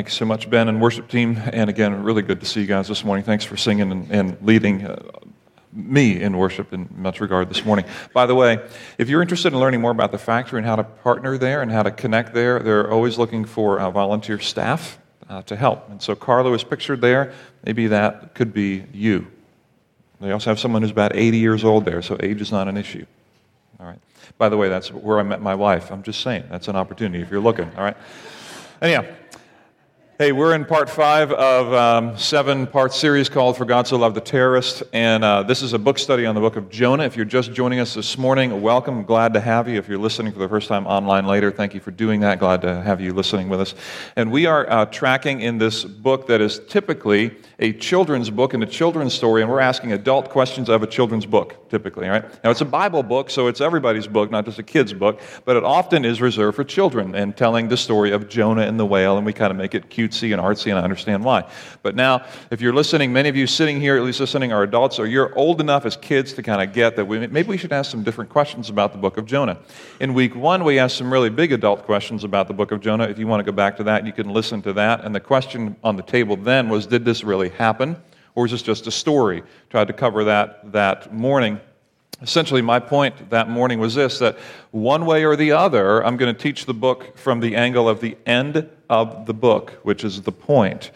Thanks so much, Ben and worship team. And again, really good to see you guys this morning. Thanks for singing and, and leading uh, me in worship in much regard this morning. By the way, if you're interested in learning more about the factory and how to partner there and how to connect there, they're always looking for uh, volunteer staff uh, to help. And so Carlo is pictured there. Maybe that could be you. They also have someone who's about 80 years old there, so age is not an issue. All right. By the way, that's where I met my wife. I'm just saying, that's an opportunity if you're looking. All right. Anyhow. Hey, we're in part five of um, seven part series called For God So Loved the Terrorist. And uh, this is a book study on the book of Jonah. If you're just joining us this morning, welcome. Glad to have you. If you're listening for the first time online later, thank you for doing that. Glad to have you listening with us. And we are uh, tracking in this book that is typically a children's book and a children's story. And we're asking adult questions of a children's book, typically, right? Now, it's a Bible book, so it's everybody's book, not just a kid's book. But it often is reserved for children and telling the story of Jonah and the whale. And we kind of make it cutesy and artsy, and I understand why. But now, if you're listening, many of you sitting here, at least listening, are adults, or you're old enough as kids to kind of get that we, maybe we should ask some different questions about the book of Jonah. In week one, we asked some really big adult questions about the book of Jonah. If you want to go back to that, you can listen to that. And the question on the table then was Did this really happen? Or is this just a story? Tried to cover that that morning. Essentially, my point that morning was this that one way or the other, I'm going to teach the book from the angle of the end of the book, which is the point.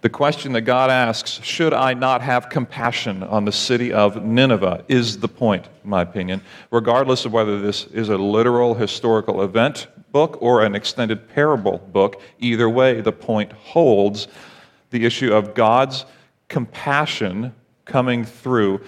The question that God asks, should I not have compassion on the city of Nineveh, is the point, in my opinion, regardless of whether this is a literal historical event book or an extended parable book. Either way, the point holds the issue of God's compassion coming through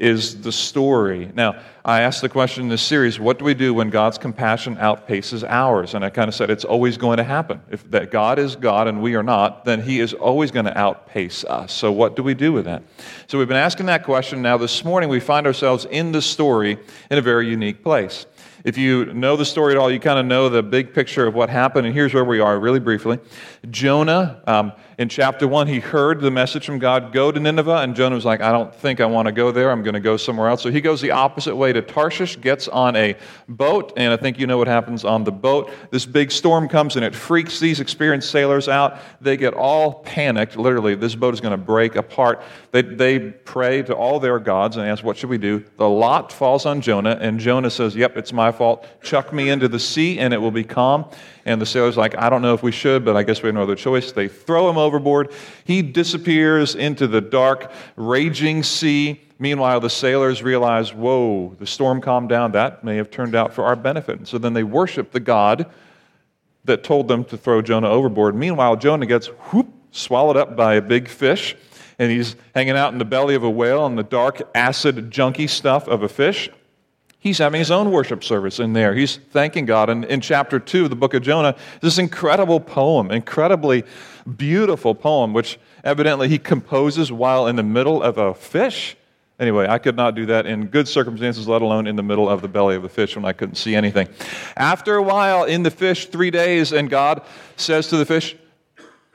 is the story. Now, I asked the question in this series what do we do when God's compassion outpaces ours? And I kind of said it's always going to happen. If that God is God and we are not, then He is always going to outpace us. So, what do we do with that? So, we've been asking that question. Now, this morning, we find ourselves in the story in a very unique place. If you know the story at all, you kind of know the big picture of what happened. And here's where we are, really briefly. Jonah, um, in chapter one, he heard the message from God go to Nineveh. And Jonah was like, I don't think I want to go there. I'm going to go somewhere else. So he goes the opposite way to Tarshish, gets on a boat. And I think you know what happens on the boat. This big storm comes and it freaks these experienced sailors out. They get all panicked. Literally, this boat is going to break apart. They, they pray to all their gods and ask, What should we do? The lot falls on Jonah. And Jonah says, Yep, it's my fault. Chuck me into the sea and it will be calm. And the sailor's like, I don't know if we should, but I guess we have no other choice. They throw him overboard. He disappears into the dark, raging sea. Meanwhile, the sailors realize, whoa, the storm calmed down. That may have turned out for our benefit. And so then they worship the God that told them to throw Jonah overboard. Meanwhile, Jonah gets whoop, swallowed up by a big fish, and he's hanging out in the belly of a whale in the dark, acid, junky stuff of a fish. He's having his own worship service in there. He's thanking God. And in chapter 2 of the book of Jonah, this incredible poem, incredibly beautiful poem, which evidently he composes while in the middle of a fish. Anyway, I could not do that in good circumstances, let alone in the middle of the belly of the fish when I couldn't see anything. After a while in the fish, three days, and God says to the fish,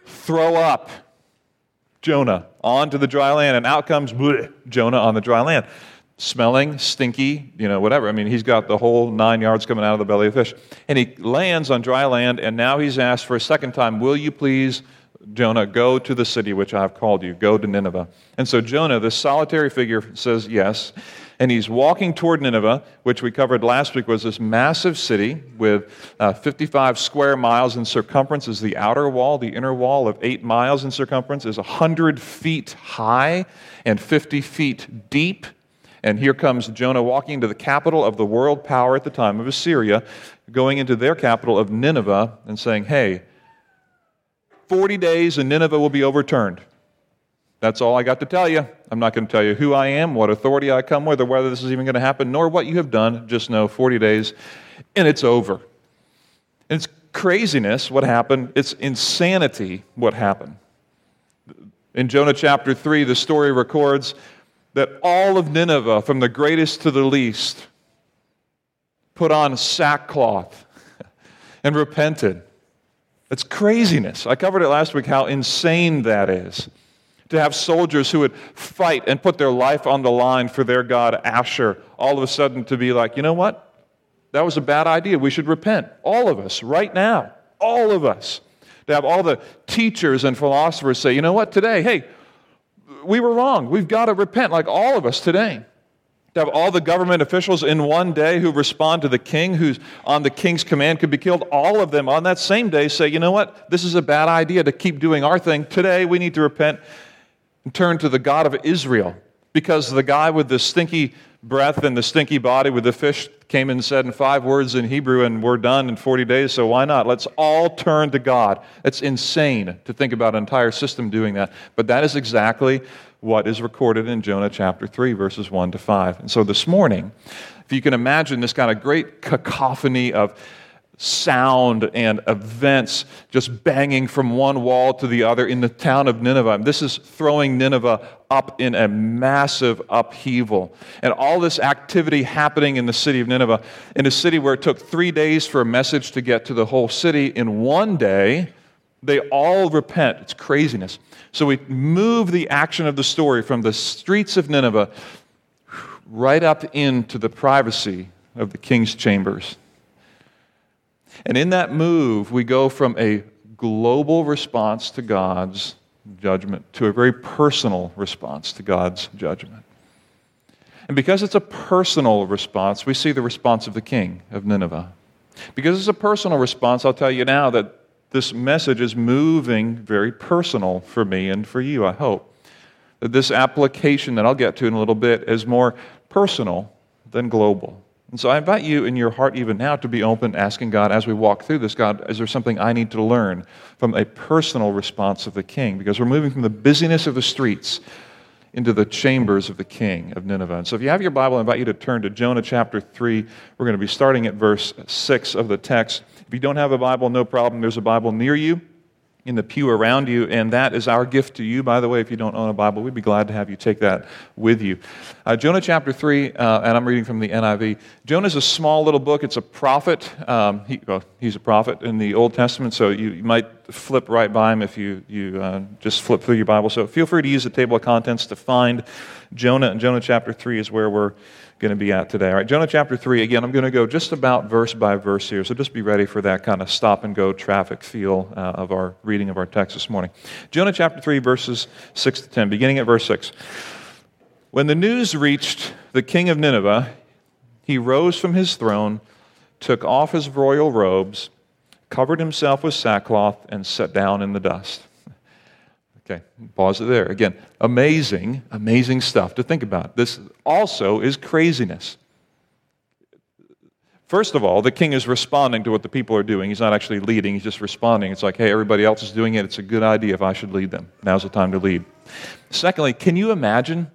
Throw up Jonah onto the dry land. And out comes bleh, Jonah on the dry land smelling, stinky, you know, whatever. I mean, he's got the whole nine yards coming out of the belly of the fish. And he lands on dry land, and now he's asked for a second time, Will you please, Jonah, go to the city which I have called you? Go to Nineveh. And so Jonah, this solitary figure, says yes. And he's walking toward Nineveh, which we covered last week was this massive city with uh, 55 square miles in circumference is the outer wall. The inner wall of eight miles in circumference is 100 feet high and 50 feet deep. And here comes Jonah walking into the capital of the world power at the time of Assyria, going into their capital of Nineveh and saying, Hey, 40 days and Nineveh will be overturned. That's all I got to tell you. I'm not going to tell you who I am, what authority I come with, or whether this is even going to happen, nor what you have done. Just know 40 days and it's over. And it's craziness what happened, it's insanity what happened. In Jonah chapter 3, the story records that all of Nineveh, from the greatest to the least, put on sackcloth and repented. It's craziness. I covered it last week how insane that is. To have soldiers who would fight and put their life on the line for their god Ashur, all of a sudden to be like, you know what? That was a bad idea. We should repent. All of us, right now. All of us. To have all the teachers and philosophers say, you know what, today, hey, we were wrong. We've got to repent, like all of us today. To have all the government officials in one day who respond to the king, who's on the king's command, could be killed. All of them on that same day say, you know what, this is a bad idea to keep doing our thing. Today, we need to repent and turn to the God of Israel. Because the guy with the stinky breath and the stinky body with the fish came and said in five words in Hebrew, and we're done in 40 days, so why not? Let's all turn to God. It's insane to think about an entire system doing that. But that is exactly what is recorded in Jonah chapter 3, verses 1 to 5. And so this morning, if you can imagine this kind of great cacophony of sound and events just banging from one wall to the other in the town of Nineveh. This is throwing Nineveh up in a massive upheaval. And all this activity happening in the city of Nineveh, in a city where it took three days for a message to get to the whole city, in one day, they all repent. It's craziness. So we move the action of the story from the streets of Nineveh right up into the privacy of the king's chambers. And in that move, we go from a global response to God's judgment to a very personal response to God's judgment. And because it's a personal response, we see the response of the king of Nineveh. Because it's a personal response, I'll tell you now that this message is moving very personal for me and for you, I hope. That this application that I'll get to in a little bit is more personal than global. And so I invite you in your heart, even now, to be open, asking God as we walk through this God, is there something I need to learn from a personal response of the king? Because we're moving from the busyness of the streets into the chambers of the king of Nineveh. And so if you have your Bible, I invite you to turn to Jonah chapter 3. We're going to be starting at verse 6 of the text. If you don't have a Bible, no problem. There's a Bible near you in the pew around you, and that is our gift to you. By the way, if you don't own a Bible, we'd be glad to have you take that with you. Uh, Jonah chapter 3, uh, and I'm reading from the NIV. Jonah is a small little book. It's a prophet. Um, he, well, he's a prophet in the Old Testament, so you, you might flip right by him if you, you uh, just flip through your Bible. So feel free to use the table of contents to find Jonah, and Jonah chapter 3 is where we're going to be at today. All right, Jonah chapter 3, again, I'm going to go just about verse by verse here, so just be ready for that kind of stop and go traffic feel uh, of our reading of our text this morning. Jonah chapter 3, verses 6 to 10, beginning at verse 6. When the news reached the king of Nineveh, he rose from his throne, took off his royal robes, covered himself with sackcloth, and sat down in the dust. Okay, pause it there. Again, amazing, amazing stuff to think about. This also is craziness. First of all, the king is responding to what the people are doing. He's not actually leading, he's just responding. It's like, hey, everybody else is doing it. It's a good idea if I should lead them. Now's the time to lead. Secondly, can you imagine?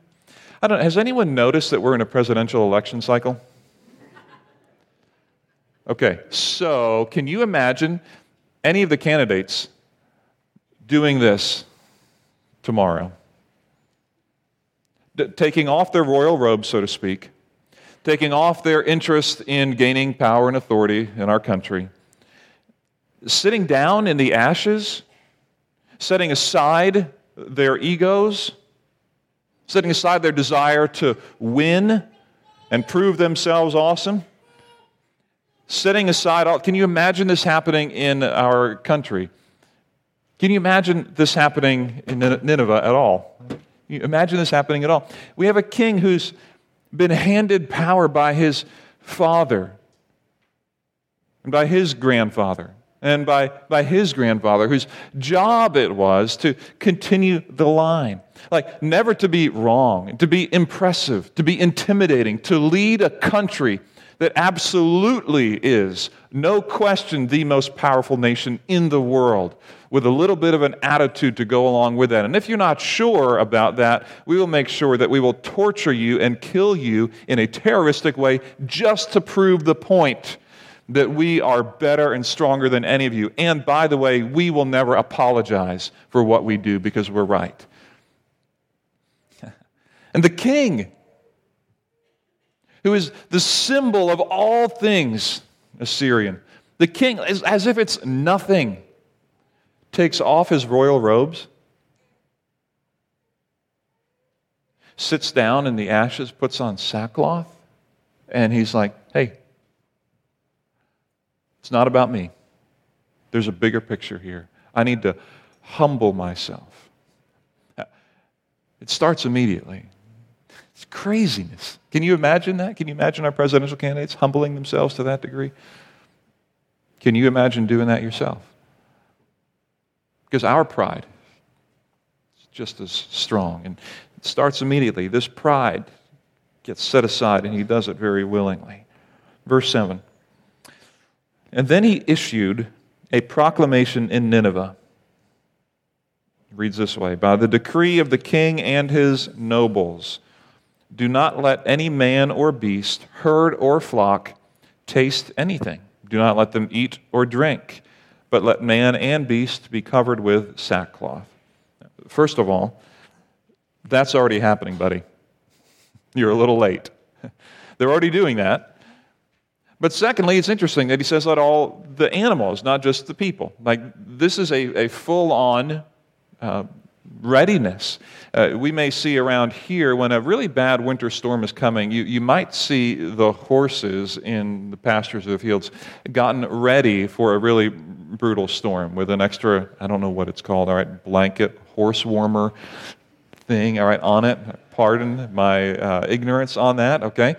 I don't has anyone noticed that we're in a presidential election cycle? Okay, so can you imagine any of the candidates doing this tomorrow. D- taking off their royal robes, so to speak, taking off their interest in gaining power and authority in our country, sitting down in the ashes, setting aside their egos, setting aside their desire to win and prove themselves awesome. Setting aside all, can you imagine this happening in our country? Can you imagine this happening in Nineveh at all? You imagine this happening at all? We have a king who's been handed power by his father and by his grandfather and by, by his grandfather, whose job it was to continue the line. Like, never to be wrong, to be impressive, to be intimidating, to lead a country that absolutely is, no question, the most powerful nation in the world with a little bit of an attitude to go along with that. And if you're not sure about that, we will make sure that we will torture you and kill you in a terroristic way just to prove the point that we are better and stronger than any of you. And by the way, we will never apologize for what we do because we're right. and the king, who is the symbol of all things Assyrian, the king, as if it's nothing takes off his royal robes, sits down in the ashes, puts on sackcloth, and he's like, hey, it's not about me. There's a bigger picture here. I need to humble myself. It starts immediately. Craziness. Can you imagine that? Can you imagine our presidential candidates humbling themselves to that degree? Can you imagine doing that yourself? Because our pride is just as strong. And it starts immediately. This pride gets set aside, and he does it very willingly. Verse 7 And then he issued a proclamation in Nineveh. Reads this way By the decree of the king and his nobles, do not let any man or beast, herd or flock, taste anything. Do not let them eat or drink, but let man and beast be covered with sackcloth. First of all, that's already happening, buddy. You're a little late. They're already doing that. But secondly, it's interesting that he says let all the animals, not just the people. Like, this is a, a full on uh, readiness. Uh, we may see around here when a really bad winter storm is coming, you, you might see the horses in the pastures of the fields gotten ready for a really brutal storm with an extra, I don't know what it's called, all right, blanket, horse warmer thing, all right, on it. Pardon my uh, ignorance on that, okay?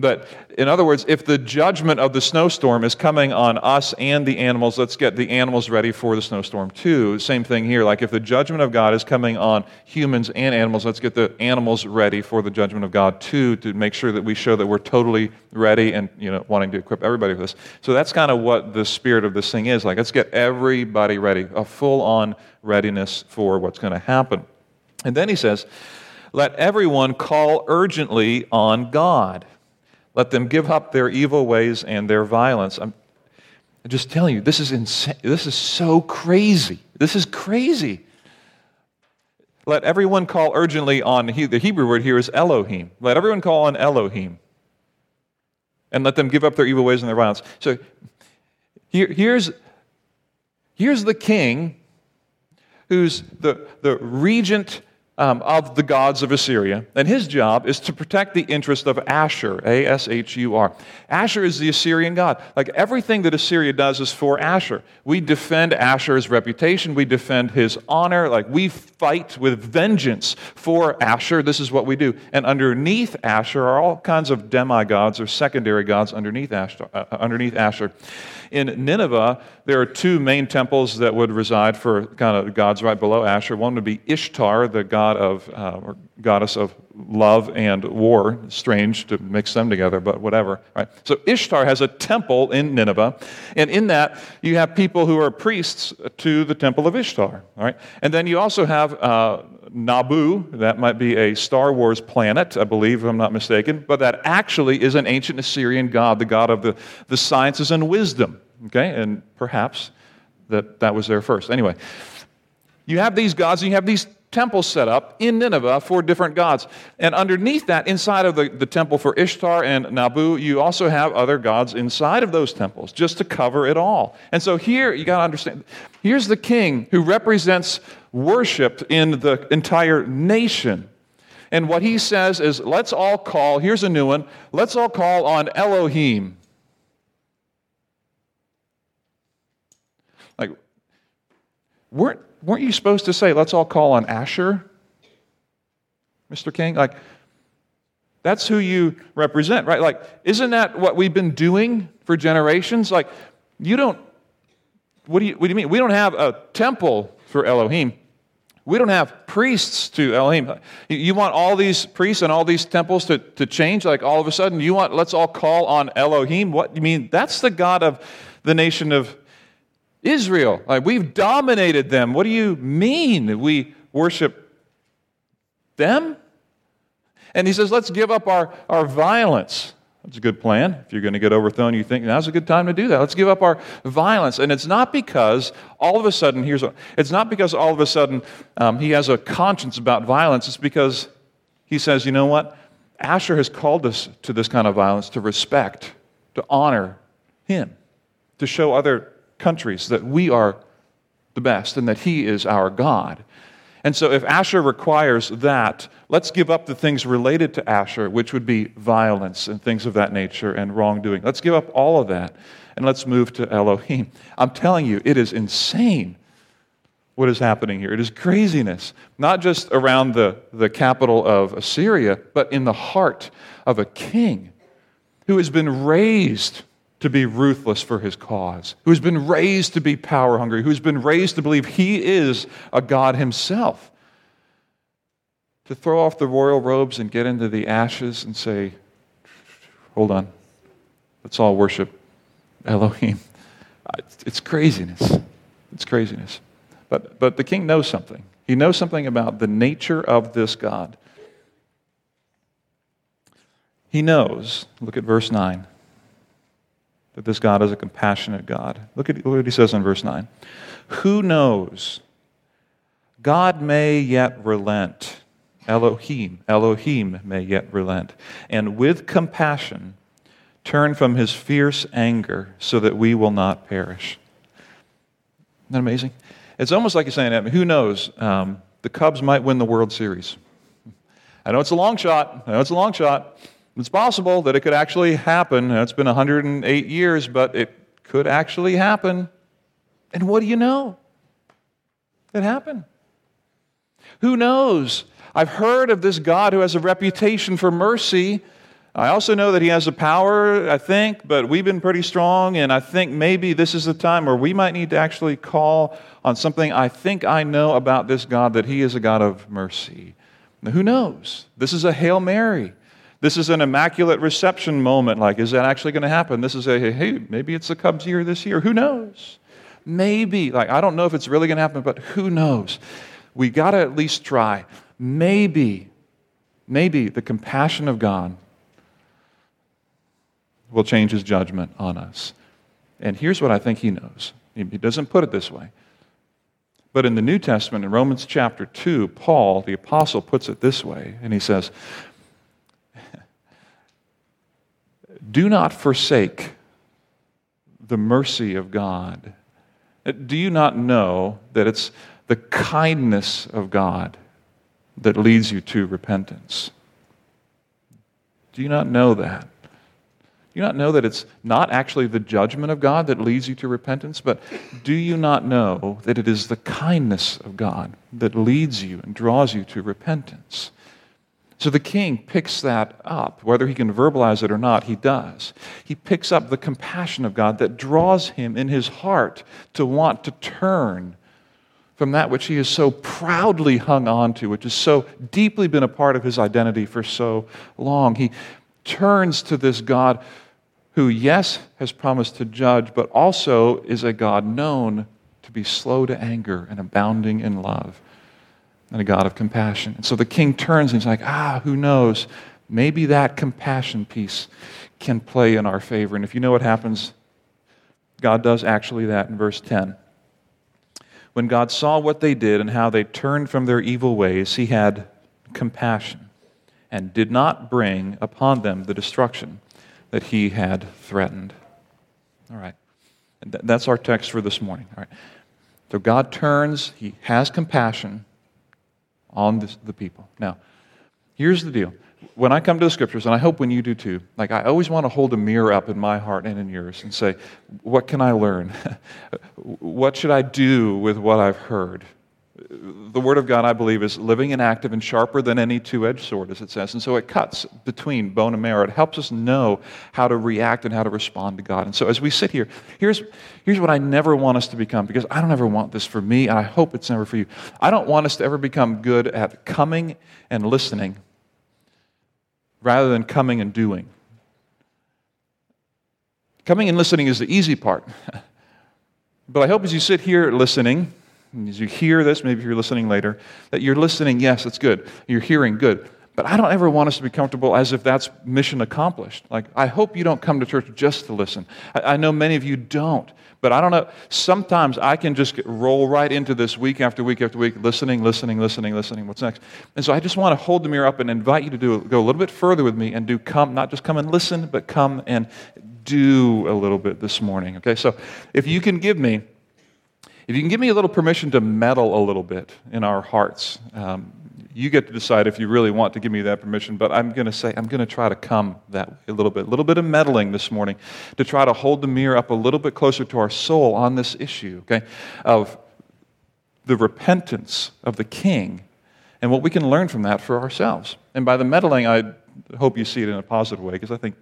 But in other words, if the judgment of the snowstorm is coming on us and the animals, let's get the animals ready for the snowstorm too. Same thing here. Like if the judgment of God is coming on humans and animals, let's get the animals ready for the judgment of God too, to make sure that we show that we're totally ready and you know wanting to equip everybody for this. So that's kind of what the spirit of this thing is. Like let's get everybody ready, a full-on readiness for what's going to happen. And then he says, let everyone call urgently on God. Let them give up their evil ways and their violence. I'm, just telling you, this is insane. This is so crazy. This is crazy. Let everyone call urgently on, the Hebrew word here is Elohim. Let everyone call on Elohim. And let them give up their evil ways and their violence. So here, here's, here's the king who's the, the regent um, of the gods of Assyria, and his job is to protect the interest of Ashur, A S H U R. Ashur is the Assyrian god. Like everything that Assyria does is for Ashur. We defend Ashur's reputation, we defend his honor, like we fight with vengeance for Ashur. This is what we do. And underneath Ashur are all kinds of demigods or secondary gods underneath Ashur. Uh, underneath Ashur. In Nineveh, there are two main temples that would reside for kind of gods right below Ashur. One would be Ishtar, the god of, uh, or goddess of love and war. Strange to mix them together, but whatever. Right? So Ishtar has a temple in Nineveh, and in that you have people who are priests to the temple of Ishtar. All right? And then you also have uh, Nabu, that might be a Star Wars planet, I believe, if I'm not mistaken, but that actually is an ancient Assyrian god, the god of the, the sciences and wisdom. Okay, and perhaps that that was there first. Anyway, you have these gods and you have these temples set up in Nineveh for different gods. And underneath that, inside of the, the temple for Ishtar and Nabu, you also have other gods inside of those temples, just to cover it all. And so here, you got to understand here's the king who represents worship in the entire nation. And what he says is, let's all call, here's a new one, let's all call on Elohim. Like, weren't, weren't you supposed to say, let's all call on Ashur, Mr. King? Like, that's who you represent, right? Like, isn't that what we've been doing for generations? Like, you don't, what do you, what do you mean? We don't have a temple for Elohim. We don't have priests to Elohim. You want all these priests and all these temples to, to change? Like all of a sudden, you want, let's all call on Elohim? What you mean? That's the God of the nation of Israel. Like we've dominated them. What do you mean we worship them? And he says, let's give up our, our violence. That's a good plan. If you're going to get overthrown, you think now's a good time to do that. Let's give up our violence. And it's not because all of a sudden, here's it's not because all of a sudden um, he has a conscience about violence. It's because he says, you know what? Ashur has called us to this kind of violence to respect, to honor him, to show other countries that we are the best and that He is our God. And so, if Ashur requires that, let's give up the things related to Ashur, which would be violence and things of that nature and wrongdoing. Let's give up all of that and let's move to Elohim. I'm telling you, it is insane what is happening here. It is craziness, not just around the, the capital of Assyria, but in the heart of a king who has been raised to be ruthless for his cause, who has been raised to be power hungry, who has been raised to believe he is a God himself. To throw off the royal robes and get into the ashes and say, hold on, let's all worship Elohim. It's craziness. It's craziness. But, but the king knows something. He knows something about the nature of this God. He knows, look at verse 9, that this God is a compassionate God. Look at, what he says in verse 9. Who knows? God may yet relent. Elohim, Elohim may yet relent. And with compassion, turn from his fierce anger so that we will not perish. Isn't that amazing? It's almost like you're saying, who knows? Um, the Cubs might win the World Series. I know it's a long shot. I know it's a long shot. It's possible that it could actually happen. It's been 108 years, but it could actually happen. And what do you know? It happened. Who knows? I've heard of this God who has a reputation for mercy. I also know that he has a power, I think, but we've been pretty strong, and I think maybe this is the time where we might need to actually call on something I think I know about this God that he is a God of mercy. Now, who knows? This is a Hail Mary. This is an immaculate reception moment. Like, is that actually going to happen? This is a, hey, maybe it's the Cubs year this year. Who knows? Maybe. Like, I don't know if it's really going to happen, but who knows? We got to at least try. Maybe, maybe the compassion of God will change his judgment on us. And here's what I think he knows. He doesn't put it this way. But in the New Testament, in Romans chapter 2, Paul, the apostle, puts it this way. And he says, Do not forsake the mercy of God. Do you not know that it's the kindness of God that leads you to repentance? Do you not know that? Do you not know that it's not actually the judgment of God that leads you to repentance, but do you not know that it is the kindness of God that leads you and draws you to repentance? So the king picks that up. Whether he can verbalize it or not, he does. He picks up the compassion of God that draws him in his heart to want to turn from that which he has so proudly hung on to, which has so deeply been a part of his identity for so long. He turns to this God who, yes, has promised to judge, but also is a God known to be slow to anger and abounding in love, and a God of compassion. And so the king turns and he's like, ah, who knows? Maybe that compassion piece can play in our favor. And if you know what happens, God does actually that in verse 10. When God saw what they did and how they turned from their evil ways, he had compassion and did not bring upon them the destruction that he had threatened. All right. That's our text for this morning. All right. So God turns, he has compassion on this, the people. Now, here's the deal. When I come to the scriptures, and I hope when you do too, like I always want to hold a mirror up in my heart and in yours and say, what can I learn? what should I do with what I've heard? The Word of God, I believe, is living and active and sharper than any two edged sword, as it says. And so it cuts between bone and marrow. It helps us know how to react and how to respond to God. And so as we sit here, here's, here's what I never want us to become, because I don't ever want this for me, and I hope it's never for you. I don't want us to ever become good at coming and listening rather than coming and doing. Coming and listening is the easy part. but I hope as you sit here listening, as you hear this, maybe if you're listening later, that you're listening, yes, it's good. You're hearing, good. But I don't ever want us to be comfortable as if that's mission accomplished. Like, I hope you don't come to church just to listen. I, I know many of you don't. But I don't know. Sometimes I can just roll right into this week after week after week, listening, listening, listening, listening. What's next? And so I just want to hold the mirror up and invite you to do go a little bit further with me and do come, not just come and listen, but come and do a little bit this morning. Okay, so if you can give me if you can give me a little permission to meddle a little bit in our hearts, um, you get to decide if you really want to give me that permission. But I'm going to say, I'm going to try to come that way a little bit. A little bit of meddling this morning to try to hold the mirror up a little bit closer to our soul on this issue, okay, of the repentance of the king and what we can learn from that for ourselves. And by the meddling, I hope you see it in a positive way because I think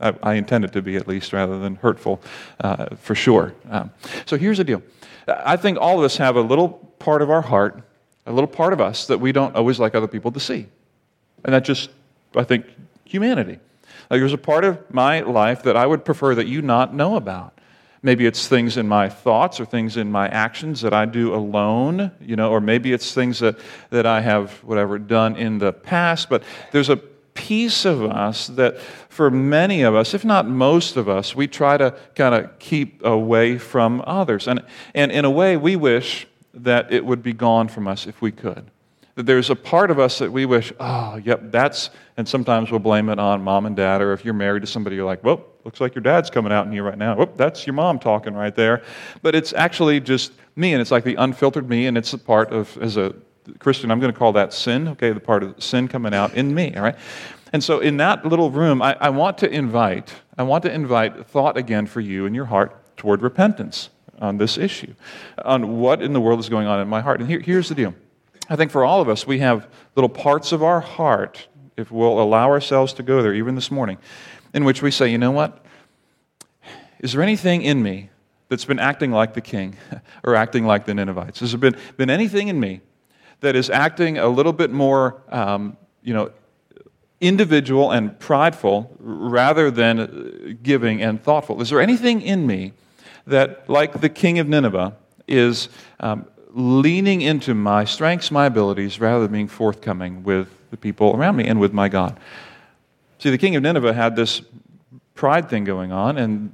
I, I, intend it to be at least rather than hurtful uh, for sure. Um, so here's the deal I think all of us have a little part of our heart, a little part of us that we don't always like other people to see. And that's just, I think, humanity. Like there's a part of my life that I would prefer that you not know about. Maybe it's things in my thoughts or things in my actions that I do alone, you know, or maybe it's things that, that I have, whatever, done in the past. But there's a piece of us that, for many of us, if not most of us, we try to kind of keep away from others. And, and in a way, we wish that it would be gone from us if we could. That there's a part of us that we wish, oh, yep, that's, and sometimes we'll blame it on mom and dad, or if you're married to somebody, you're like, well, looks like your dad's coming out in you right now. Whoop, that's your mom talking right there. But it's actually just me, and it's like the unfiltered me, and it's a part of, as a Christian, I'm going to call that sin, okay, the part of sin coming out in me, all right? And so in that little room, I, I want to invite, I want to invite thought again for you in your heart toward repentance on this issue, on what in the world is going on in my heart. And here, here's the deal I think for all of us, we have little parts of our heart, if we'll allow ourselves to go there, even this morning, in which we say, you know what? Is there anything in me that's been acting like the king or acting like the Ninevites? Has there been, been anything in me that is acting a little bit more, um, you know, individual and prideful rather than giving and thoughtful? Is there anything in me that, like the king of Nineveh, is um, leaning into my strengths, my abilities, rather than being forthcoming with the people around me and with my God. See, the king of Nineveh had this pride thing going on, and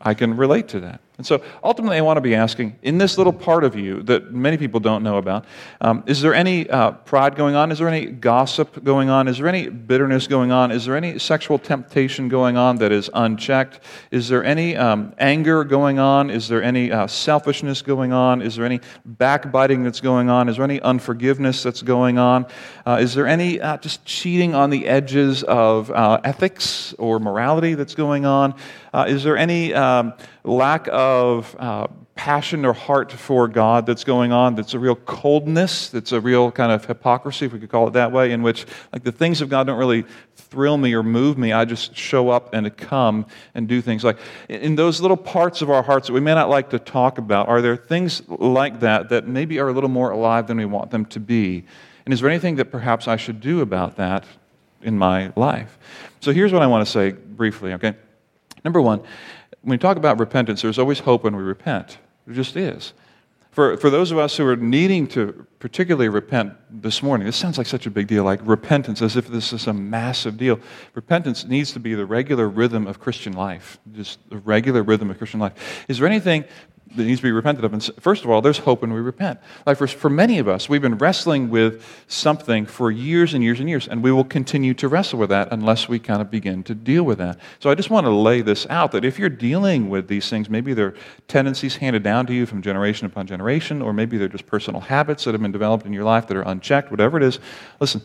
I can relate to that. And so ultimately, I want to be asking in this little part of you that many people don't know about um, is there any uh, pride going on? Is there any gossip going on? Is there any bitterness going on? Is there any sexual temptation going on that is unchecked? Is there any um, anger going on? Is there any uh, selfishness going on? Is there any backbiting that's going on? Is there any unforgiveness that's going on? Uh, is there any uh, just cheating on the edges of uh, ethics or morality that's going on? Uh, is there any um, lack of uh, passion or heart for God that's going on, that's a real coldness, that's a real kind of hypocrisy, if we could call it that way, in which like the things of God don't really thrill me or move me. I just show up and come and do things like in those little parts of our hearts that we may not like to talk about, are there things like that that maybe are a little more alive than we want them to be? And is there anything that perhaps I should do about that in my life? So here's what I want to say briefly, okay? Number one, when we talk about repentance, there's always hope when we repent. There just is. For, for those of us who are needing to particularly repent this morning, this sounds like such a big deal, like repentance, as if this is a massive deal. Repentance needs to be the regular rhythm of Christian life, just the regular rhythm of Christian life. Is there anything that needs to be repented of. And first of all, there's hope when we repent. Like for, for many of us, we've been wrestling with something for years and years and years, and we will continue to wrestle with that unless we kind of begin to deal with that. So I just want to lay this out that if you're dealing with these things, maybe they're tendencies handed down to you from generation upon generation, or maybe they're just personal habits that have been developed in your life that are unchecked, whatever it is, listen,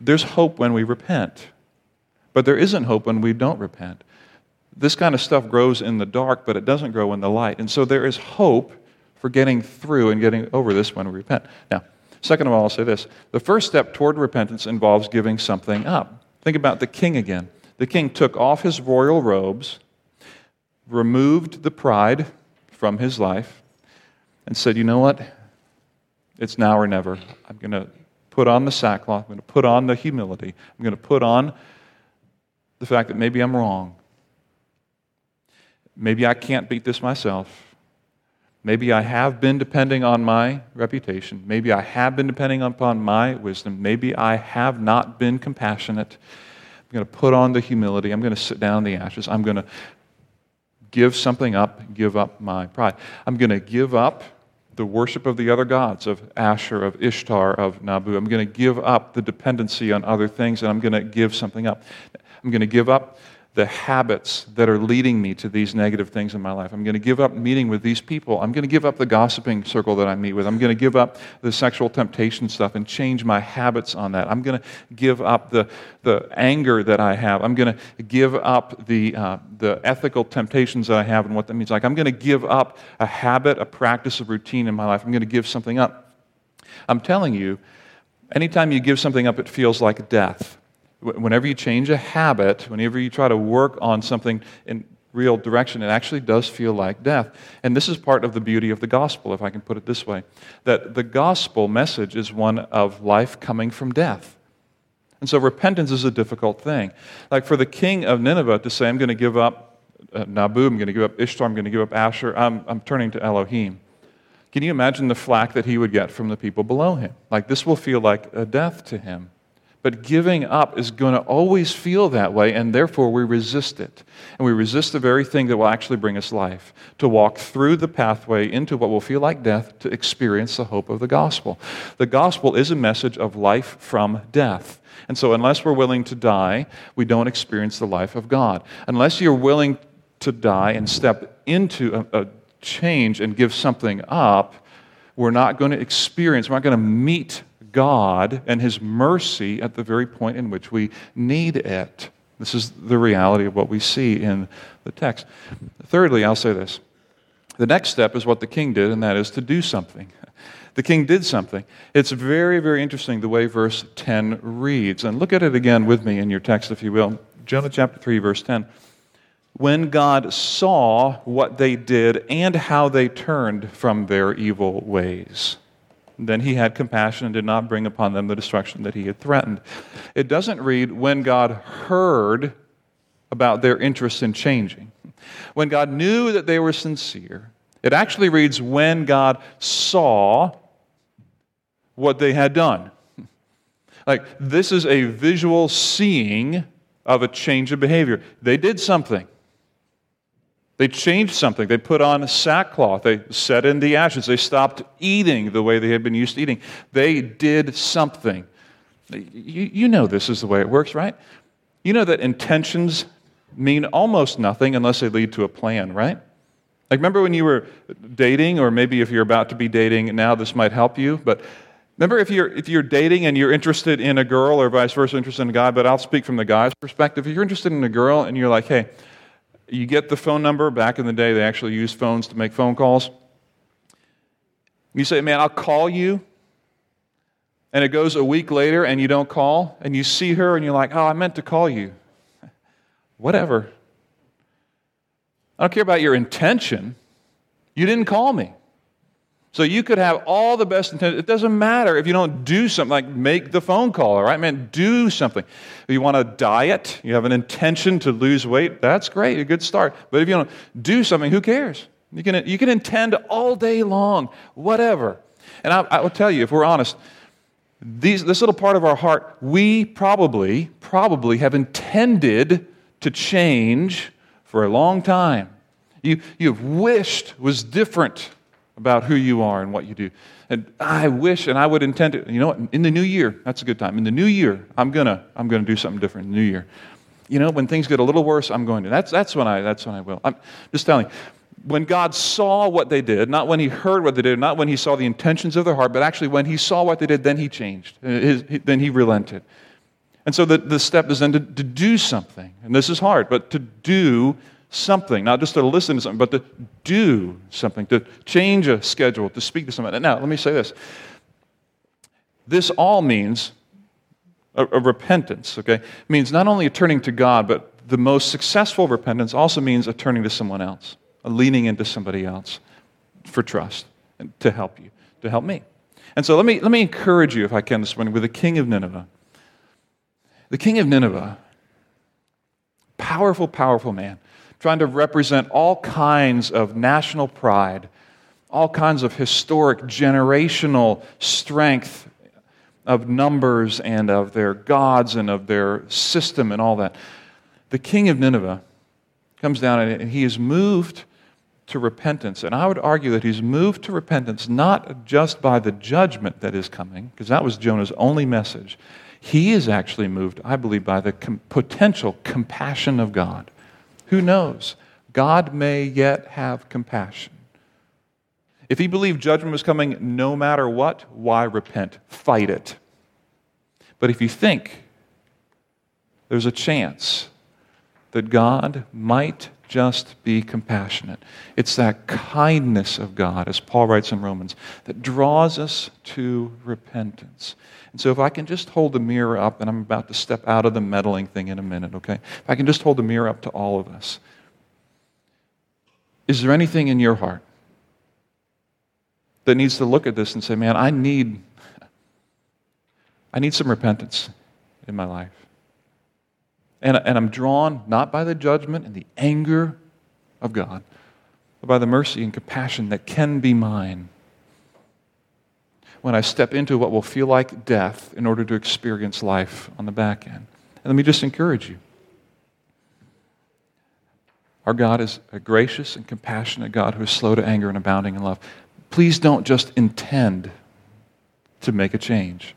there's hope when we repent. But there isn't hope when we don't repent this kind of stuff grows in the dark, but it doesn't grow in the light. And so there is hope for getting through and getting over this when we repent. Now, second of all, I'll say this the first step toward repentance involves giving something up. Think about the king again. The king took off his royal robes, removed the pride from his life, and said, You know what? It's now or never. I'm going to put on the sackcloth. I'm going to put on the humility. I'm going to put on the fact that maybe I'm wrong. Maybe I can't beat this myself. Maybe I have been depending on my reputation. Maybe I have been depending upon my wisdom. Maybe I have not been compassionate. I'm going to put on the humility. I'm going to sit down in the ashes. I'm going to give something up, give up my pride. I'm going to give up the worship of the other gods, of Ashur, of Ishtar, of Nabu. I'm going to give up the dependency on other things, and I'm going to give something up. I'm going to give up the habits that are leading me to these negative things in my life. I'm going to give up meeting with these people. I'm going to give up the gossiping circle that I meet with. I'm going to give up the sexual temptation stuff and change my habits on that. I'm going to give up the, the anger that I have. I'm going to give up the, uh, the ethical temptations that I have and what that means. Like, I'm going to give up a habit, a practice, a routine in my life. I'm going to give something up. I'm telling you, anytime you give something up, it feels like death whenever you change a habit, whenever you try to work on something in real direction, it actually does feel like death. And this is part of the beauty of the gospel, if I can put it this way that the gospel message is one of life coming from death. And so repentance is a difficult thing. Like for the king of Nineveh to say, I'm going to give up uh, Nabu, I'm going to give up Ishtar, I'm going to give up Ashur, I'm, I'm turning to Elohim. Can you imagine the flack that he would get from the people below him? Like, this will feel like a death to him. But giving up is going to always feel that way, and therefore we resist it. And we resist the very thing that will actually bring us life to walk through the pathway into what will feel like death to experience the hope of the gospel. The gospel is a message of life from death. And so, unless we're willing to die, we don't experience the life of God. Unless you're willing to die and step into a, a change and give something up, we're not going to experience, we're not going to meet God and His mercy at the very point in which we need it. This is the reality of what we see in the text. Thirdly, I'll say this. The next step is what the king did, and that is to do something. The king did something. It's very, very interesting the way verse 10 reads. And look at it again with me in your text, if you will. Jonah chapter 3, verse 10. When God saw what they did and how they turned from their evil ways. Then he had compassion and did not bring upon them the destruction that he had threatened. It doesn't read when God heard about their interest in changing. When God knew that they were sincere, it actually reads when God saw what they had done. Like, this is a visual seeing of a change of behavior. They did something. They changed something. They put on sackcloth. They set in the ashes. They stopped eating the way they had been used to eating. They did something. You, you know this is the way it works, right? You know that intentions mean almost nothing unless they lead to a plan, right? Like, remember when you were dating, or maybe if you're about to be dating now, this might help you, but remember if you're, if you're dating and you're interested in a girl or vice versa, interested in a guy, but I'll speak from the guy's perspective. If you're interested in a girl and you're like, hey, you get the phone number. Back in the day, they actually used phones to make phone calls. You say, Man, I'll call you. And it goes a week later and you don't call. And you see her and you're like, Oh, I meant to call you. Whatever. I don't care about your intention. You didn't call me. So you could have all the best intentions. It doesn't matter if you don't do something, like make the phone call, all right, man? Do something. If you want to diet, you have an intention to lose weight, that's great, a good start. But if you don't do something, who cares? You can, you can intend all day long, whatever. And I, I will tell you, if we're honest, these, this little part of our heart, we probably, probably have intended to change for a long time. You, you've wished was different about who you are and what you do. And I wish and I would intend to, you know what, in the new year, that's a good time. In the new year, I'm gonna, I'm gonna do something different in the new year. You know, when things get a little worse, I'm going to. That's, that's when I, that's when I will. I'm just telling you, when God saw what they did, not when he heard what they did, not when he saw the intentions of their heart, but actually when he saw what they did, then he changed. Uh, his, then he relented. And so the, the step is then to, to do something. And this is hard, but to do something, not just to listen to something, but to do something, to change a schedule, to speak to someone. Now, let me say this. This all means a, a repentance, okay? It means not only a turning to God, but the most successful repentance also means a turning to someone else, a leaning into somebody else for trust and to help you, to help me. And so let me, let me encourage you, if I can, this morning with the king of Nineveh. The king of Nineveh, powerful, powerful man trying to represent all kinds of national pride, all kinds of historic, generational strength of numbers and of their gods and of their system and all that. The king of Nineveh comes down and he is moved to repentance. And I would argue that he's moved to repentance not just by the judgment that is coming, because that was Jonah's only message. He is actually moved, I believe, by the com- potential compassion of God. Who knows? God may yet have compassion. If he believed judgment was coming no matter what, why repent? Fight it. But if you think there's a chance that God might just be compassionate. It's that kindness of God, as Paul writes in Romans, that draws us to repentance. And so, if I can just hold the mirror up, and I'm about to step out of the meddling thing in a minute, okay? If I can just hold the mirror up to all of us, is there anything in your heart that needs to look at this and say, man, I need, I need some repentance in my life? And, and I'm drawn not by the judgment and the anger of God, but by the mercy and compassion that can be mine when I step into what will feel like death in order to experience life on the back end. And let me just encourage you. Our God is a gracious and compassionate God who is slow to anger and abounding in love. Please don't just intend to make a change,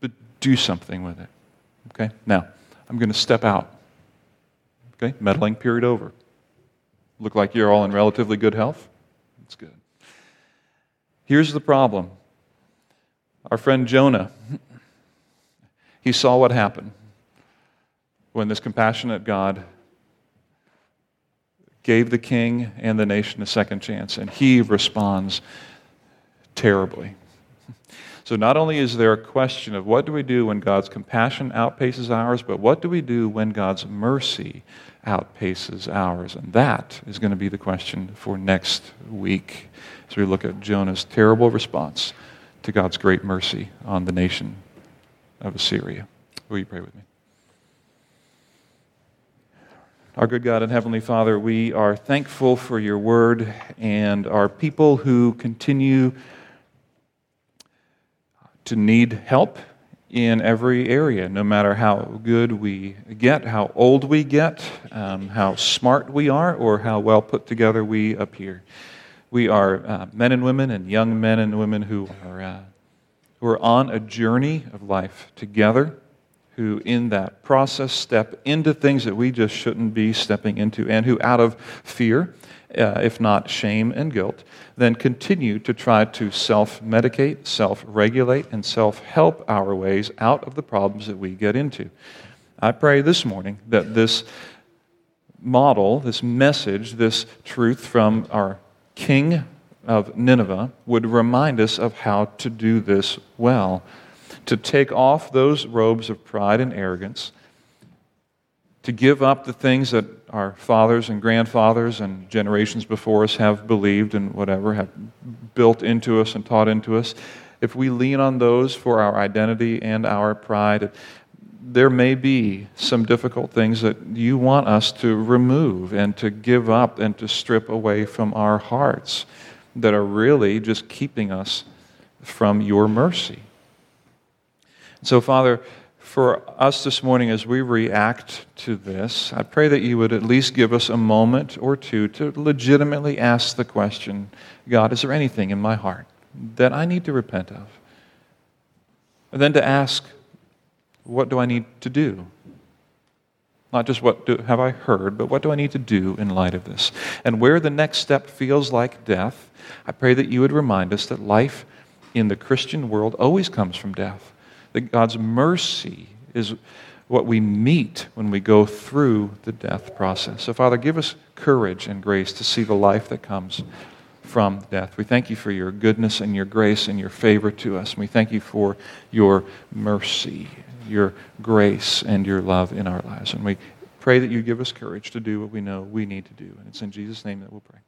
but do something with it. Okay? Now, I'm going to step out. Okay? Meddling period over. Look like you're all in relatively good health? That's good. Here's the problem our friend Jonah, he saw what happened when this compassionate God gave the king and the nation a second chance, and he responds terribly. So, not only is there a question of what do we do when God's compassion outpaces ours, but what do we do when God's mercy outpaces ours? And that is going to be the question for next week as we look at Jonah's terrible response to God's great mercy on the nation of Assyria. Will you pray with me? Our good God and Heavenly Father, we are thankful for your word and our people who continue to need help in every area, no matter how good we get, how old we get, um, how smart we are, or how well put together we appear. We are uh, men and women and young men and women who are, uh, who are on a journey of life together, who in that process step into things that we just shouldn't be stepping into, and who out of fear, uh, if not shame and guilt, then continue to try to self medicate, self regulate, and self help our ways out of the problems that we get into. I pray this morning that this model, this message, this truth from our King of Nineveh would remind us of how to do this well. To take off those robes of pride and arrogance to give up the things that our fathers and grandfathers and generations before us have believed and whatever, have built into us and taught into us, if we lean on those for our identity and our pride, there may be some difficult things that you want us to remove and to give up and to strip away from our hearts that are really just keeping us from your mercy. So, Father, for us this morning as we react to this, I pray that you would at least give us a moment or two to legitimately ask the question God, is there anything in my heart that I need to repent of? And then to ask, what do I need to do? Not just what do, have I heard, but what do I need to do in light of this? And where the next step feels like death, I pray that you would remind us that life in the Christian world always comes from death that God's mercy is what we meet when we go through the death process. So, Father, give us courage and grace to see the life that comes from death. We thank you for your goodness and your grace and your favor to us. And we thank you for your mercy, your grace, and your love in our lives. And we pray that you give us courage to do what we know we need to do. And it's in Jesus' name that we'll pray.